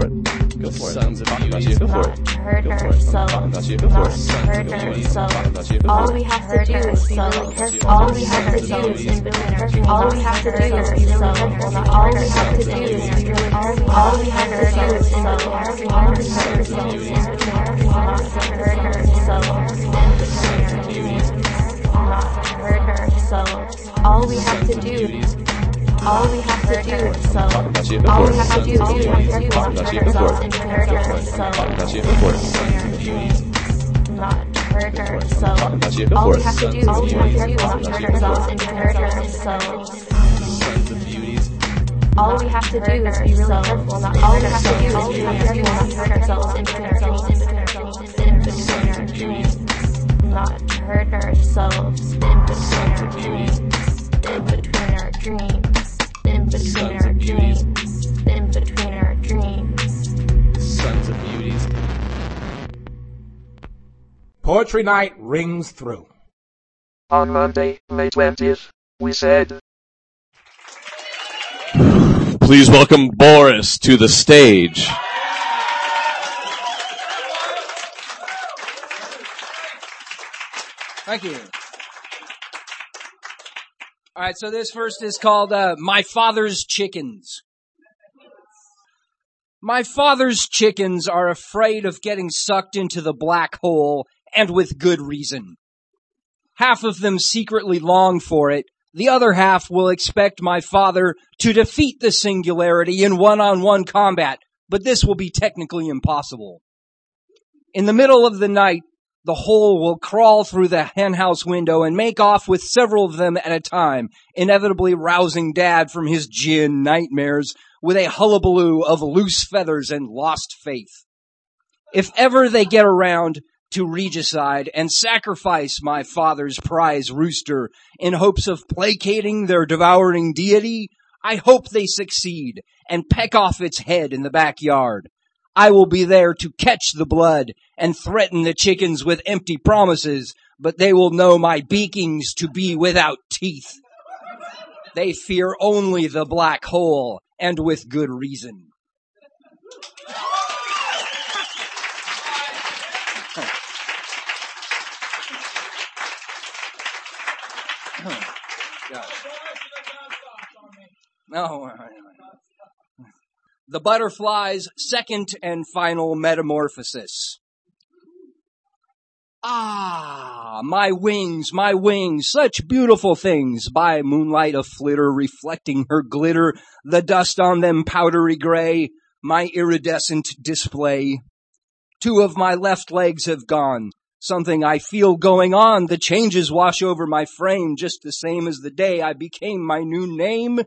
for it. Go for it. Sons of Talk about beauties. you. Go for it. heard Go for her, it. so Talk about you. Go for it. Sons of heard her, beauties. so Talk about all we have to do is be really careful. All we have to do is in between her. All we have to do is be so. All we have to do is be really careful. All we have to do is so. All we have to do is in between her. Not heard her, so in between her. Heard her, so all we have to do. All we have to do is so. Talk about you. Go All we have to do is be really careful. Talk about you. Go for it. Heard her, so Talk about you. Go for it. not heard her, so Talk about you. Go all we have to do is be really careful. Not ourselves and heard her, so Sons of beauties. all we have to do is be really careful. Not all we have to do is be really careful. Not heard ourselves and ourselves in between our dreams. Not her, so in between our dreams. In between our dreams. Poetry night rings through. On Monday, May 20th, we said, Please welcome Boris to the stage. Thank you. All right, so this first is called uh, My Father's Chickens. My father's chickens are afraid of getting sucked into the black hole, and with good reason. Half of them secretly long for it. The other half will expect my father to defeat the singularity in one-on-one combat, but this will be technically impossible. In the middle of the night, the hole will crawl through the henhouse window and make off with several of them at a time, inevitably rousing dad from his gin nightmares with a hullabaloo of loose feathers and lost faith. If ever they get around to regicide and sacrifice my father's prize rooster in hopes of placating their devouring deity, I hope they succeed and peck off its head in the backyard. I will be there to catch the blood and threaten the chickens with empty promises, but they will know my beakings to be without teeth. They fear only the black hole, and with good reason. No. The butterfly's second and final metamorphosis. Ah, my wings, my wings, such beautiful things, by moonlight a flitter reflecting her glitter, the dust on them powdery gray, my iridescent display. Two of my left legs have gone, something I feel going on, the changes wash over my frame, just the same as the day I became my new name.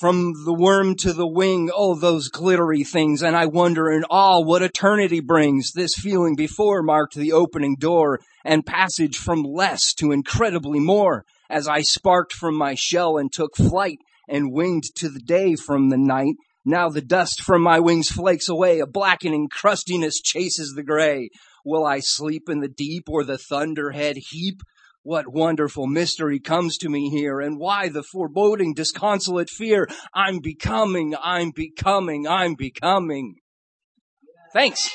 From the worm to the wing, oh, those glittery things, and I wonder in awe what eternity brings. This feeling before marked the opening door and passage from less to incredibly more as I sparked from my shell and took flight and winged to the day from the night. Now the dust from my wings flakes away, a blackening crustiness chases the gray. Will I sleep in the deep or the thunderhead heap? What wonderful mystery comes to me here and why the foreboding disconsolate fear? I'm becoming, I'm becoming, I'm becoming. Thanks.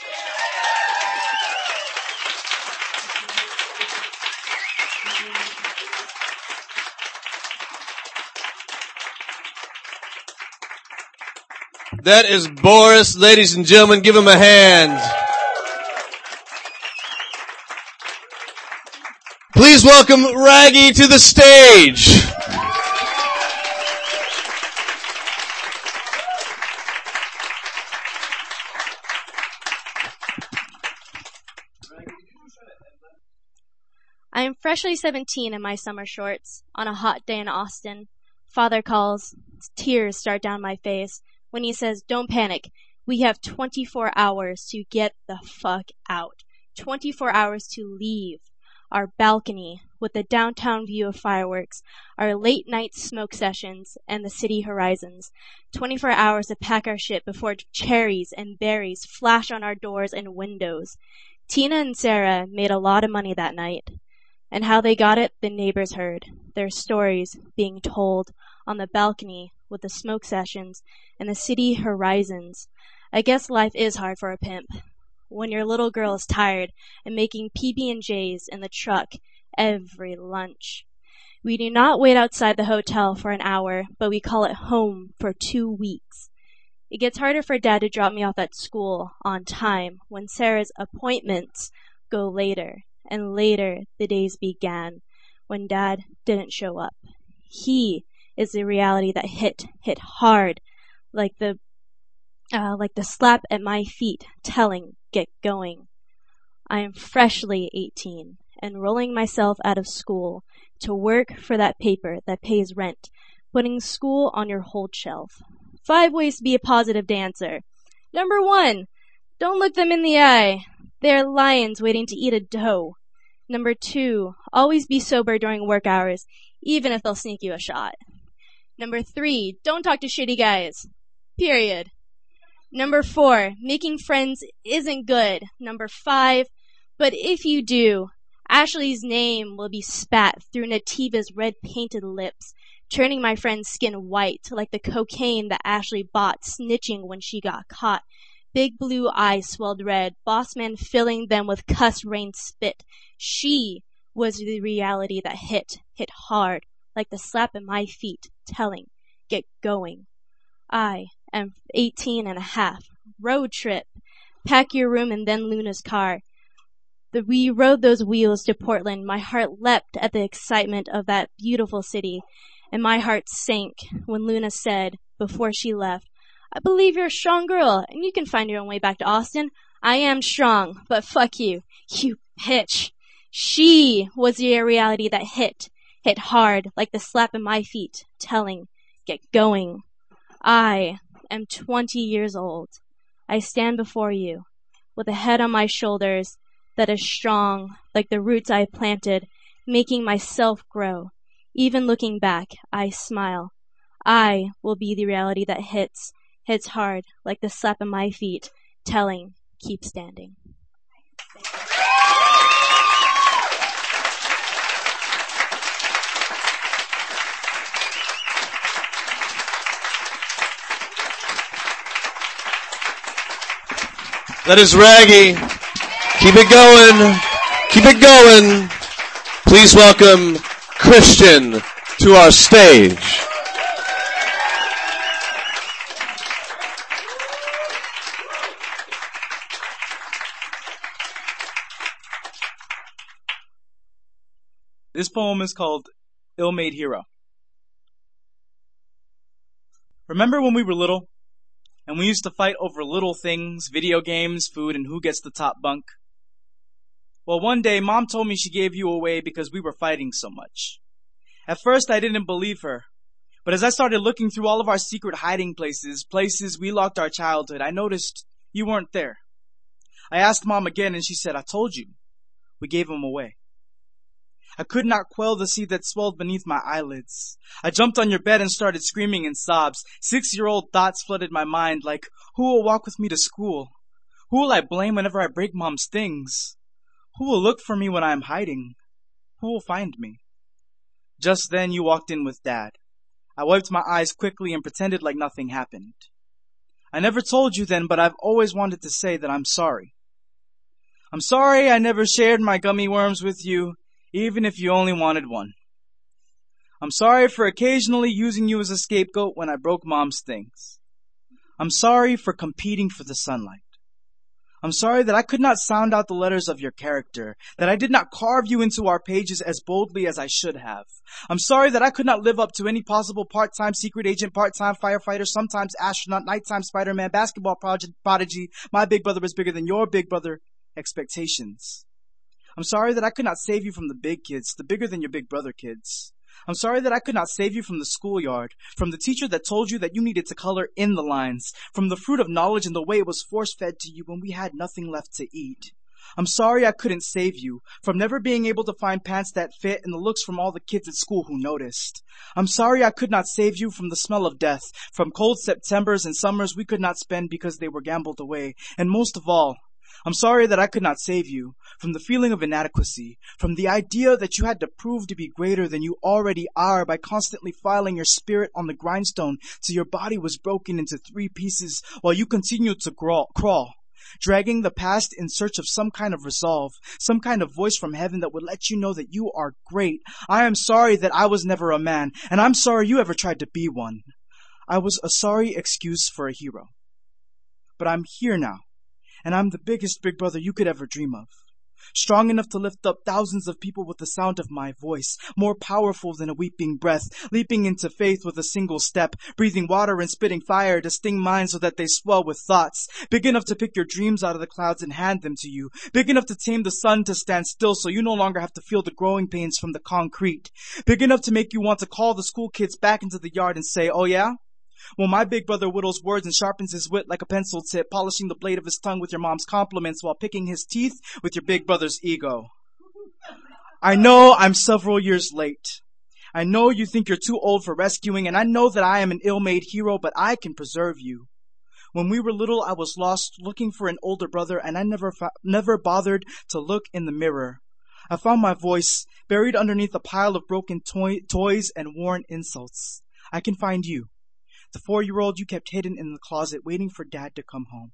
That is Boris, ladies and gentlemen. Give him a hand. Please welcome Raggy to the stage. I am freshly 17 in my summer shorts on a hot day in Austin. Father calls. Tears start down my face when he says, Don't panic. We have 24 hours to get the fuck out. 24 hours to leave. Our balcony with the downtown view of fireworks, our late night smoke sessions, and the city horizons. 24 hours to pack our shit before cherries and berries flash on our doors and windows. Tina and Sarah made a lot of money that night. And how they got it, the neighbors heard. Their stories being told on the balcony with the smoke sessions and the city horizons. I guess life is hard for a pimp. When your little girl is tired and making PB&Js in the truck every lunch. We do not wait outside the hotel for an hour, but we call it home for two weeks. It gets harder for dad to drop me off at school on time when Sarah's appointments go later and later the days began when dad didn't show up. He is the reality that hit, hit hard like the, uh, like the slap at my feet telling, get going. I am freshly 18 and rolling myself out of school to work for that paper that pays rent, putting school on your hold shelf. Five ways to be a positive dancer. Number one, don't look them in the eye. They're lions waiting to eat a doe. Number two, always be sober during work hours, even if they'll sneak you a shot. Number three, don't talk to shitty guys. Period. Number four, making friends isn't good. Number five, but if you do, Ashley's name will be spat through Nativa's red painted lips, turning my friend's skin white like the cocaine that Ashley bought snitching when she got caught. Big blue eyes swelled red, boss man filling them with cuss rain spit. She was the reality that hit, hit hard, like the slap at my feet, telling, get going. I am eighteen and a half. Road trip. Pack your room and then Luna's car. The, we rode those wheels to Portland. My heart leapt at the excitement of that beautiful city, and my heart sank when Luna said, before she left, I believe you're a strong girl, and you can find your own way back to Austin. I am strong, but fuck you. You bitch. She was the reality that hit, hit hard, like the slap in my feet, telling, get going. I am 20 years old. I stand before you, with a head on my shoulders that is strong, like the roots I planted, making myself grow. Even looking back, I smile. I will be the reality that hits, hits hard, like the slap in my feet, telling, keep standing. That is Raggy. Keep it going. Keep it going. Please welcome Christian to our stage. This poem is called Ill Made Hero. Remember when we were little and we used to fight over little things, video games, food, and who gets the top bunk? Well, one day mom told me she gave you away because we were fighting so much. At first I didn't believe her, but as I started looking through all of our secret hiding places, places we locked our childhood, I noticed you weren't there. I asked mom again and she said, I told you. We gave him away. I could not quell the seed that swelled beneath my eyelids. I jumped on your bed and started screaming in sobs. Six year old thoughts flooded my mind like, who will walk with me to school? Who will I blame whenever I break mom's things? Who will look for me when I am hiding? Who will find me? Just then you walked in with dad. I wiped my eyes quickly and pretended like nothing happened. I never told you then, but I've always wanted to say that I'm sorry. I'm sorry I never shared my gummy worms with you, even if you only wanted one. I'm sorry for occasionally using you as a scapegoat when I broke mom's things. I'm sorry for competing for the sunlight. I'm sorry that I could not sound out the letters of your character, that I did not carve you into our pages as boldly as I should have. I'm sorry that I could not live up to any possible part-time secret agent, part-time firefighter, sometimes astronaut, nighttime Spider-Man, basketball project, prodigy, my big brother is bigger than your big brother expectations. I'm sorry that I could not save you from the big kids, the bigger than your big brother kids. I'm sorry that I could not save you from the schoolyard, from the teacher that told you that you needed to color in the lines, from the fruit of knowledge and the way it was force fed to you when we had nothing left to eat. I'm sorry I couldn't save you from never being able to find pants that fit and the looks from all the kids at school who noticed. I'm sorry I could not save you from the smell of death, from cold Septembers and summers we could not spend because they were gambled away. And most of all, I'm sorry that I could not save you from the feeling of inadequacy, from the idea that you had to prove to be greater than you already are by constantly filing your spirit on the grindstone till your body was broken into three pieces while you continued to crawl, dragging the past in search of some kind of resolve, some kind of voice from heaven that would let you know that you are great. I am sorry that I was never a man, and I'm sorry you ever tried to be one. I was a sorry excuse for a hero. But I'm here now, and I'm the biggest big brother you could ever dream of. Strong enough to lift up thousands of people with the sound of my voice, more powerful than a weeping breath, leaping into faith with a single step, breathing water and spitting fire to sting minds so that they swell with thoughts, big enough to pick your dreams out of the clouds and hand them to you, big enough to tame the sun to stand still so you no longer have to feel the growing pains from the concrete, big enough to make you want to call the school kids back into the yard and say, oh yeah? Well, my big brother whittles words and sharpens his wit like a pencil tip, polishing the blade of his tongue with your mom's compliments while picking his teeth with your big brother's ego. I know I'm several years late. I know you think you're too old for rescuing, and I know that I am an ill-made hero, but I can preserve you. When we were little, I was lost looking for an older brother, and I never, never bothered to look in the mirror. I found my voice buried underneath a pile of broken toy- toys and worn insults. I can find you. The four year old you kept hidden in the closet waiting for dad to come home.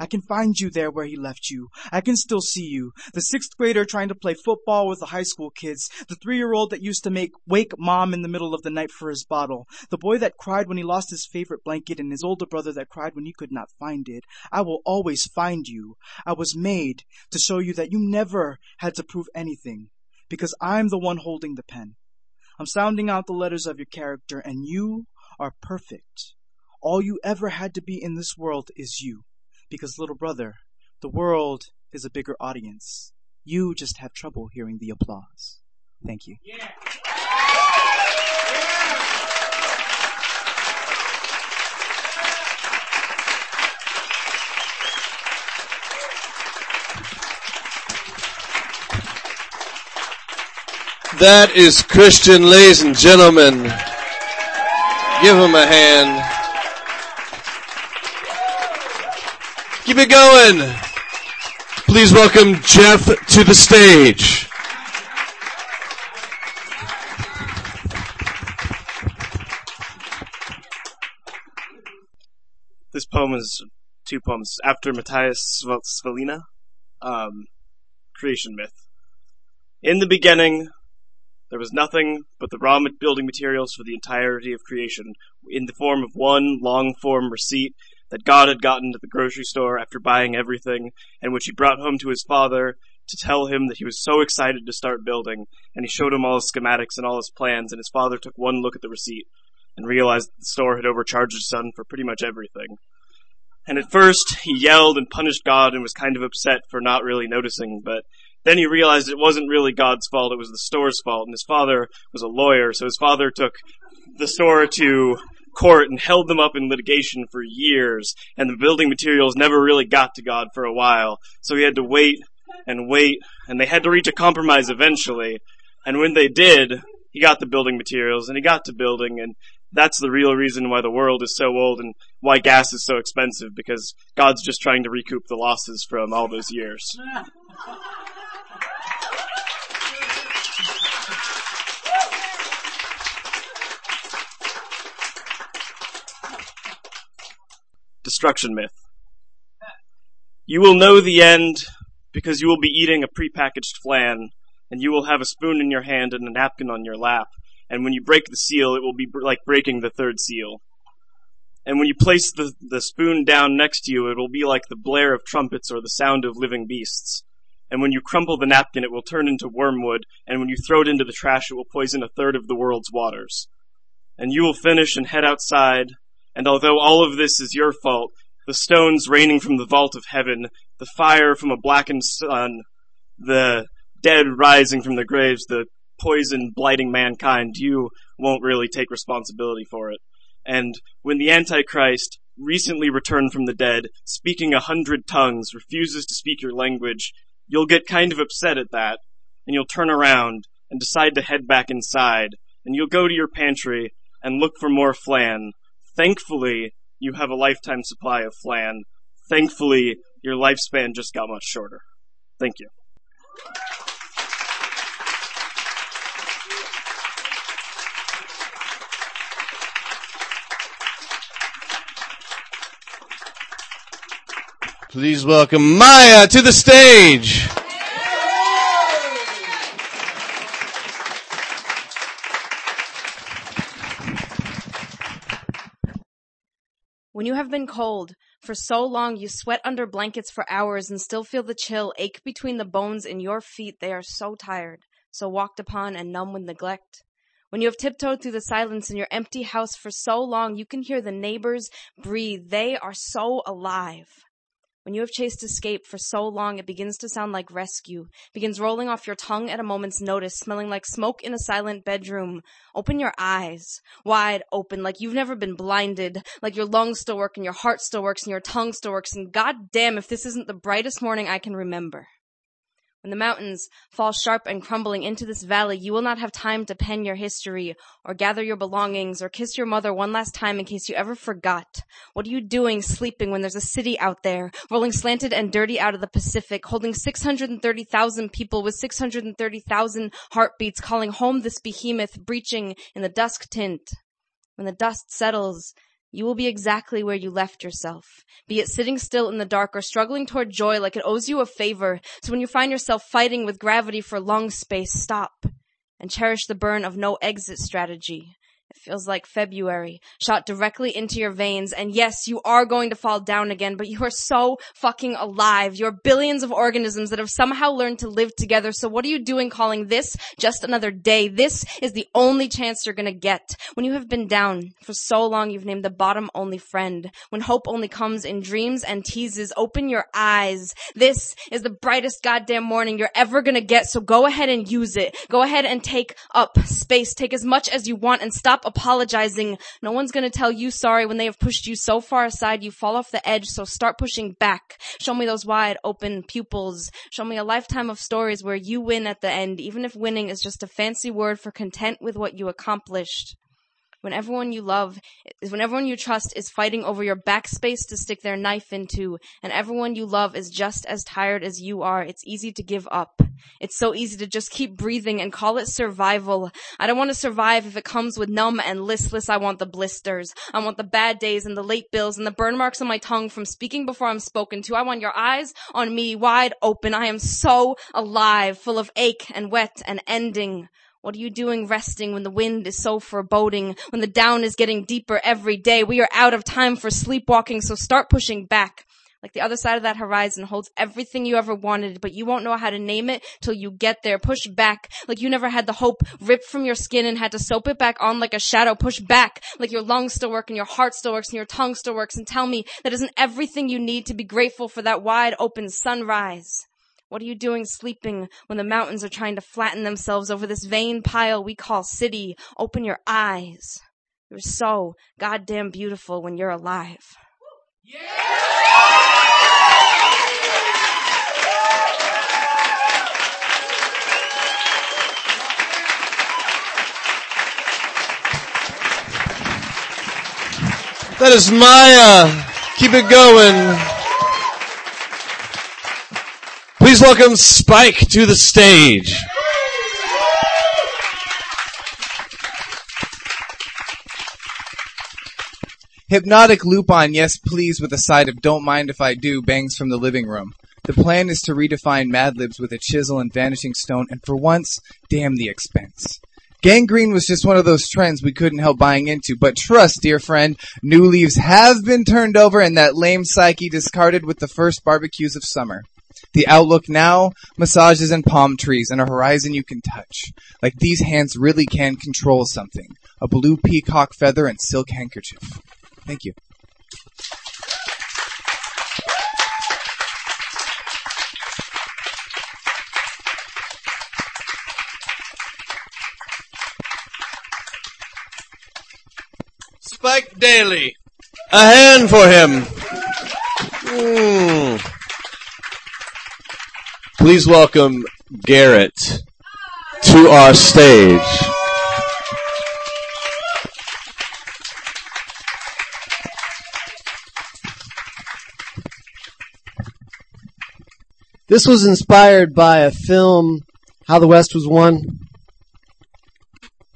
I can find you there where he left you. I can still see you. The sixth grader trying to play football with the high school kids. The three year old that used to make wake mom in the middle of the night for his bottle. The boy that cried when he lost his favorite blanket and his older brother that cried when he could not find it. I will always find you. I was made to show you that you never had to prove anything because I'm the one holding the pen. I'm sounding out the letters of your character and you are perfect. All you ever had to be in this world is you. Because, little brother, the world is a bigger audience. You just have trouble hearing the applause. Thank you. That is Christian, ladies and gentlemen. Give him a hand. Keep it going. Please welcome Jeff to the stage. This poem is two poems after Matthias Svel- Svalina, um, creation myth. In the beginning, there was nothing but the raw building materials for the entirety of creation, in the form of one long form receipt that God had gotten to the grocery store after buying everything, and which he brought home to his father to tell him that he was so excited to start building, and he showed him all his schematics and all his plans, and his father took one look at the receipt and realized that the store had overcharged his son for pretty much everything. And at first, he yelled and punished God and was kind of upset for not really noticing, but then he realized it wasn't really God's fault, it was the store's fault, and his father was a lawyer, so his father took the store to court and held them up in litigation for years, and the building materials never really got to God for a while, so he had to wait and wait, and they had to reach a compromise eventually, and when they did, he got the building materials, and he got to building, and that's the real reason why the world is so old and why gas is so expensive, because God's just trying to recoup the losses from all those years. Destruction myth. You will know the end because you will be eating a prepackaged flan, and you will have a spoon in your hand and a napkin on your lap, and when you break the seal, it will be like breaking the third seal. And when you place the, the spoon down next to you, it will be like the blare of trumpets or the sound of living beasts. And when you crumple the napkin, it will turn into wormwood, and when you throw it into the trash, it will poison a third of the world's waters. And you will finish and head outside, and although all of this is your fault, the stones raining from the vault of heaven, the fire from a blackened sun, the dead rising from the graves, the poison blighting mankind, you won't really take responsibility for it. And when the Antichrist, recently returned from the dead, speaking a hundred tongues, refuses to speak your language, you'll get kind of upset at that, and you'll turn around and decide to head back inside, and you'll go to your pantry and look for more flan. Thankfully, you have a lifetime supply of flan. Thankfully, your lifespan just got much shorter. Thank you. Please welcome Maya to the stage. When you have been cold for so long you sweat under blankets for hours and still feel the chill ache between the bones in your feet, they are so tired, so walked upon and numb with neglect. When you have tiptoed through the silence in your empty house for so long you can hear the neighbors breathe, they are so alive. When you have chased escape for so long, it begins to sound like rescue, begins rolling off your tongue at a moment's notice, smelling like smoke in a silent bedroom. Open your eyes, wide open, like you've never been blinded, like your lungs still work and your heart still works and your tongue still works, and god damn if this isn't the brightest morning I can remember. When the mountains fall sharp and crumbling into this valley, you will not have time to pen your history or gather your belongings or kiss your mother one last time in case you ever forgot. What are you doing sleeping when there's a city out there rolling slanted and dirty out of the Pacific, holding 630,000 people with 630,000 heartbeats calling home this behemoth breaching in the dusk tint? When the dust settles, you will be exactly where you left yourself, be it sitting still in the dark or struggling toward joy like it owes you a favor. So when you find yourself fighting with gravity for long space, stop and cherish the burn of no exit strategy. Feels like February, shot directly into your veins. And yes, you are going to fall down again, but you are so fucking alive. You're billions of organisms that have somehow learned to live together. So what are you doing calling this just another day? This is the only chance you're gonna get. When you have been down for so long, you've named the bottom only friend. When hope only comes in dreams and teases, open your eyes. This is the brightest goddamn morning you're ever gonna get. So go ahead and use it. Go ahead and take up space. Take as much as you want and stop apologizing. No one's gonna tell you sorry when they have pushed you so far aside you fall off the edge, so start pushing back. Show me those wide open pupils. Show me a lifetime of stories where you win at the end, even if winning is just a fancy word for content with what you accomplished. When everyone you love, when everyone you trust is fighting over your backspace to stick their knife into, and everyone you love is just as tired as you are, it's easy to give up. It's so easy to just keep breathing and call it survival. I don't want to survive if it comes with numb and listless. I want the blisters. I want the bad days and the late bills and the burn marks on my tongue from speaking before I'm spoken to. I want your eyes on me wide open. I am so alive, full of ache and wet and ending. What are you doing resting when the wind is so foreboding, when the down is getting deeper every day? We are out of time for sleepwalking, so start pushing back. Like the other side of that horizon holds everything you ever wanted, but you won't know how to name it till you get there. Push back. Like you never had the hope ripped from your skin and had to soap it back on like a shadow. Push back. Like your lungs still work and your heart still works and your tongue still works and tell me that isn't everything you need to be grateful for that wide open sunrise. What are you doing sleeping when the mountains are trying to flatten themselves over this vain pile we call city? Open your eyes. You're so goddamn beautiful when you're alive. That is Maya. Keep it going. Please welcome Spike to the stage. Hypnotic loop on yes please with a side of don't mind if I do bangs from the living room. The plan is to redefine Mad Libs with a chisel and vanishing stone and for once, damn the expense. Gangrene was just one of those trends we couldn't help buying into, but trust, dear friend, new leaves have been turned over and that lame psyche discarded with the first barbecues of summer. The outlook now, massages and palm trees and a horizon you can touch. Like these hands really can control something. A blue peacock feather and silk handkerchief. Thank you. Spike Daly. A hand for him. Mm. Please welcome Garrett to our stage. This was inspired by a film, How the West Was Won.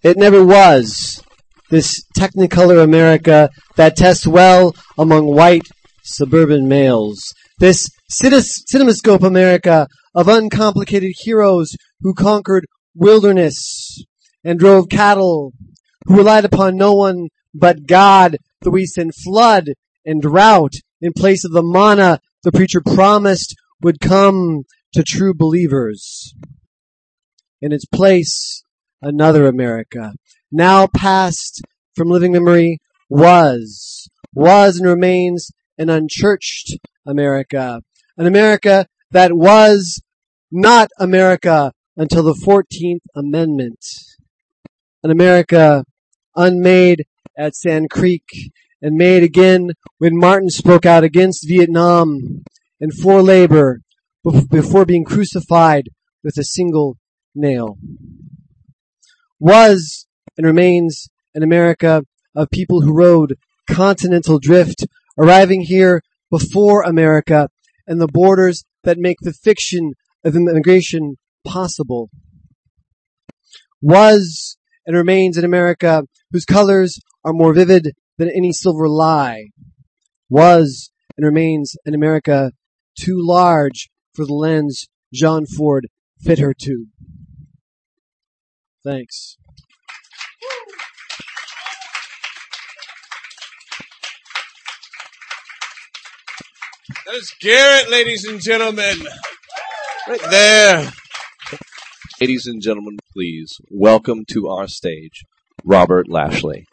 It never was. This Technicolor America that tests well among white suburban males. This cinemascope America of uncomplicated heroes who conquered wilderness and drove cattle, who relied upon no one but God, though we send flood and drought in place of the manna the preacher promised would come to true believers. In its place, another America, now past from living memory, was, was and remains an unchurched America. An America that was not America until the 14th Amendment. An America unmade at Sand Creek and made again when Martin spoke out against Vietnam and for labor before being crucified with a single nail. Was and remains an America of people who rode continental drift, arriving here before America and the borders that make the fiction of immigration possible. Was and remains an America whose colors are more vivid than any silver lie. Was and remains an America too large for the lens John Ford fit her to. Thanks. That is Garrett, ladies and gentlemen. Right there. Ladies and gentlemen, please welcome to our stage Robert Lashley.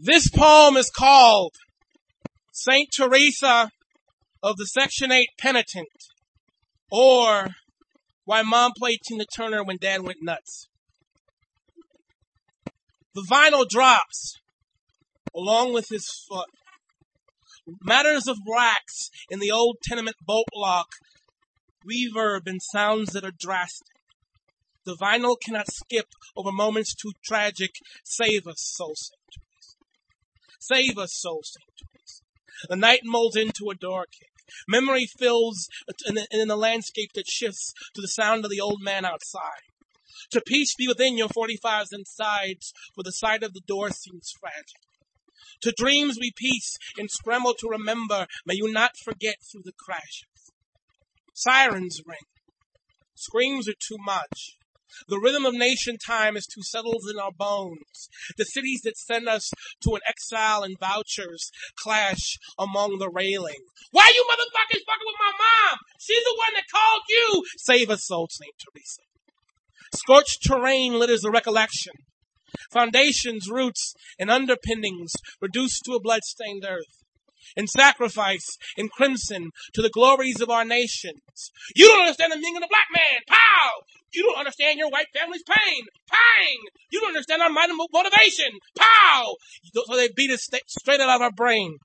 This poem is called Saint Teresa of the Section 8 Penitent, or Why Mom Played Tina Turner When Dad Went Nuts. The vinyl drops along with his foot. Matters of wax in the old tenement bolt lock, reverb and sounds that are drastic. The vinyl cannot skip over moments too tragic. Save us, soul Teresa. Save us, soul Teresa. The night molds into a door kick. Memory fills in the, landscape that shifts to the sound of the old man outside. To peace be within your 45s and sides, for the sight of the door seems fragile. To dreams we peace and scramble to remember, may you not forget through the crashes. Sirens ring. Screams are too much. The rhythm of nation time is too settled in our bones. The cities that send us to an exile and vouchers clash among the railing. Why you motherfuckers fucking with my mom? She's the one that called you. Save us, soul, Saint Teresa. Scorched terrain litters the recollection. Foundations, roots, and underpinnings reduced to a blood-stained earth. In sacrifice, in crimson, to the glories of our nations. You don't understand the meaning of the black man. Pow! You don't understand your white family's pain. Pang! You don't understand our mind motivation. Pow! So they beat us straight out of our brain.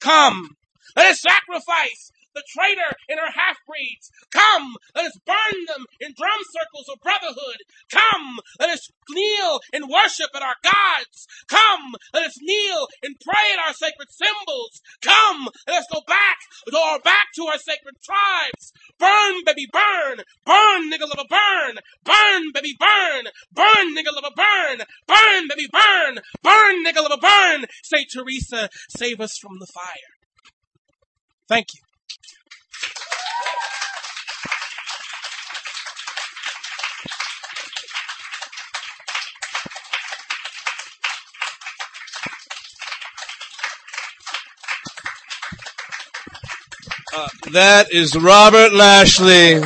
Come, let us sacrifice the traitor and her half-breeds. Come, let us burn them in drum circles of brotherhood. Come, let us kneel and worship at our gods. Come, let us kneel and pray at our sacred symbols. Come, let us go back, or back to our sacred tribes. Burn, baby, burn. Burn, nigga lover, burn. Burn, baby, burn. Burn, nigga lover, burn. Burn, baby, burn. Burn, nigga lover, burn. Saint Teresa, save us from the fire. Thank you. Uh, that is Robert Lashley.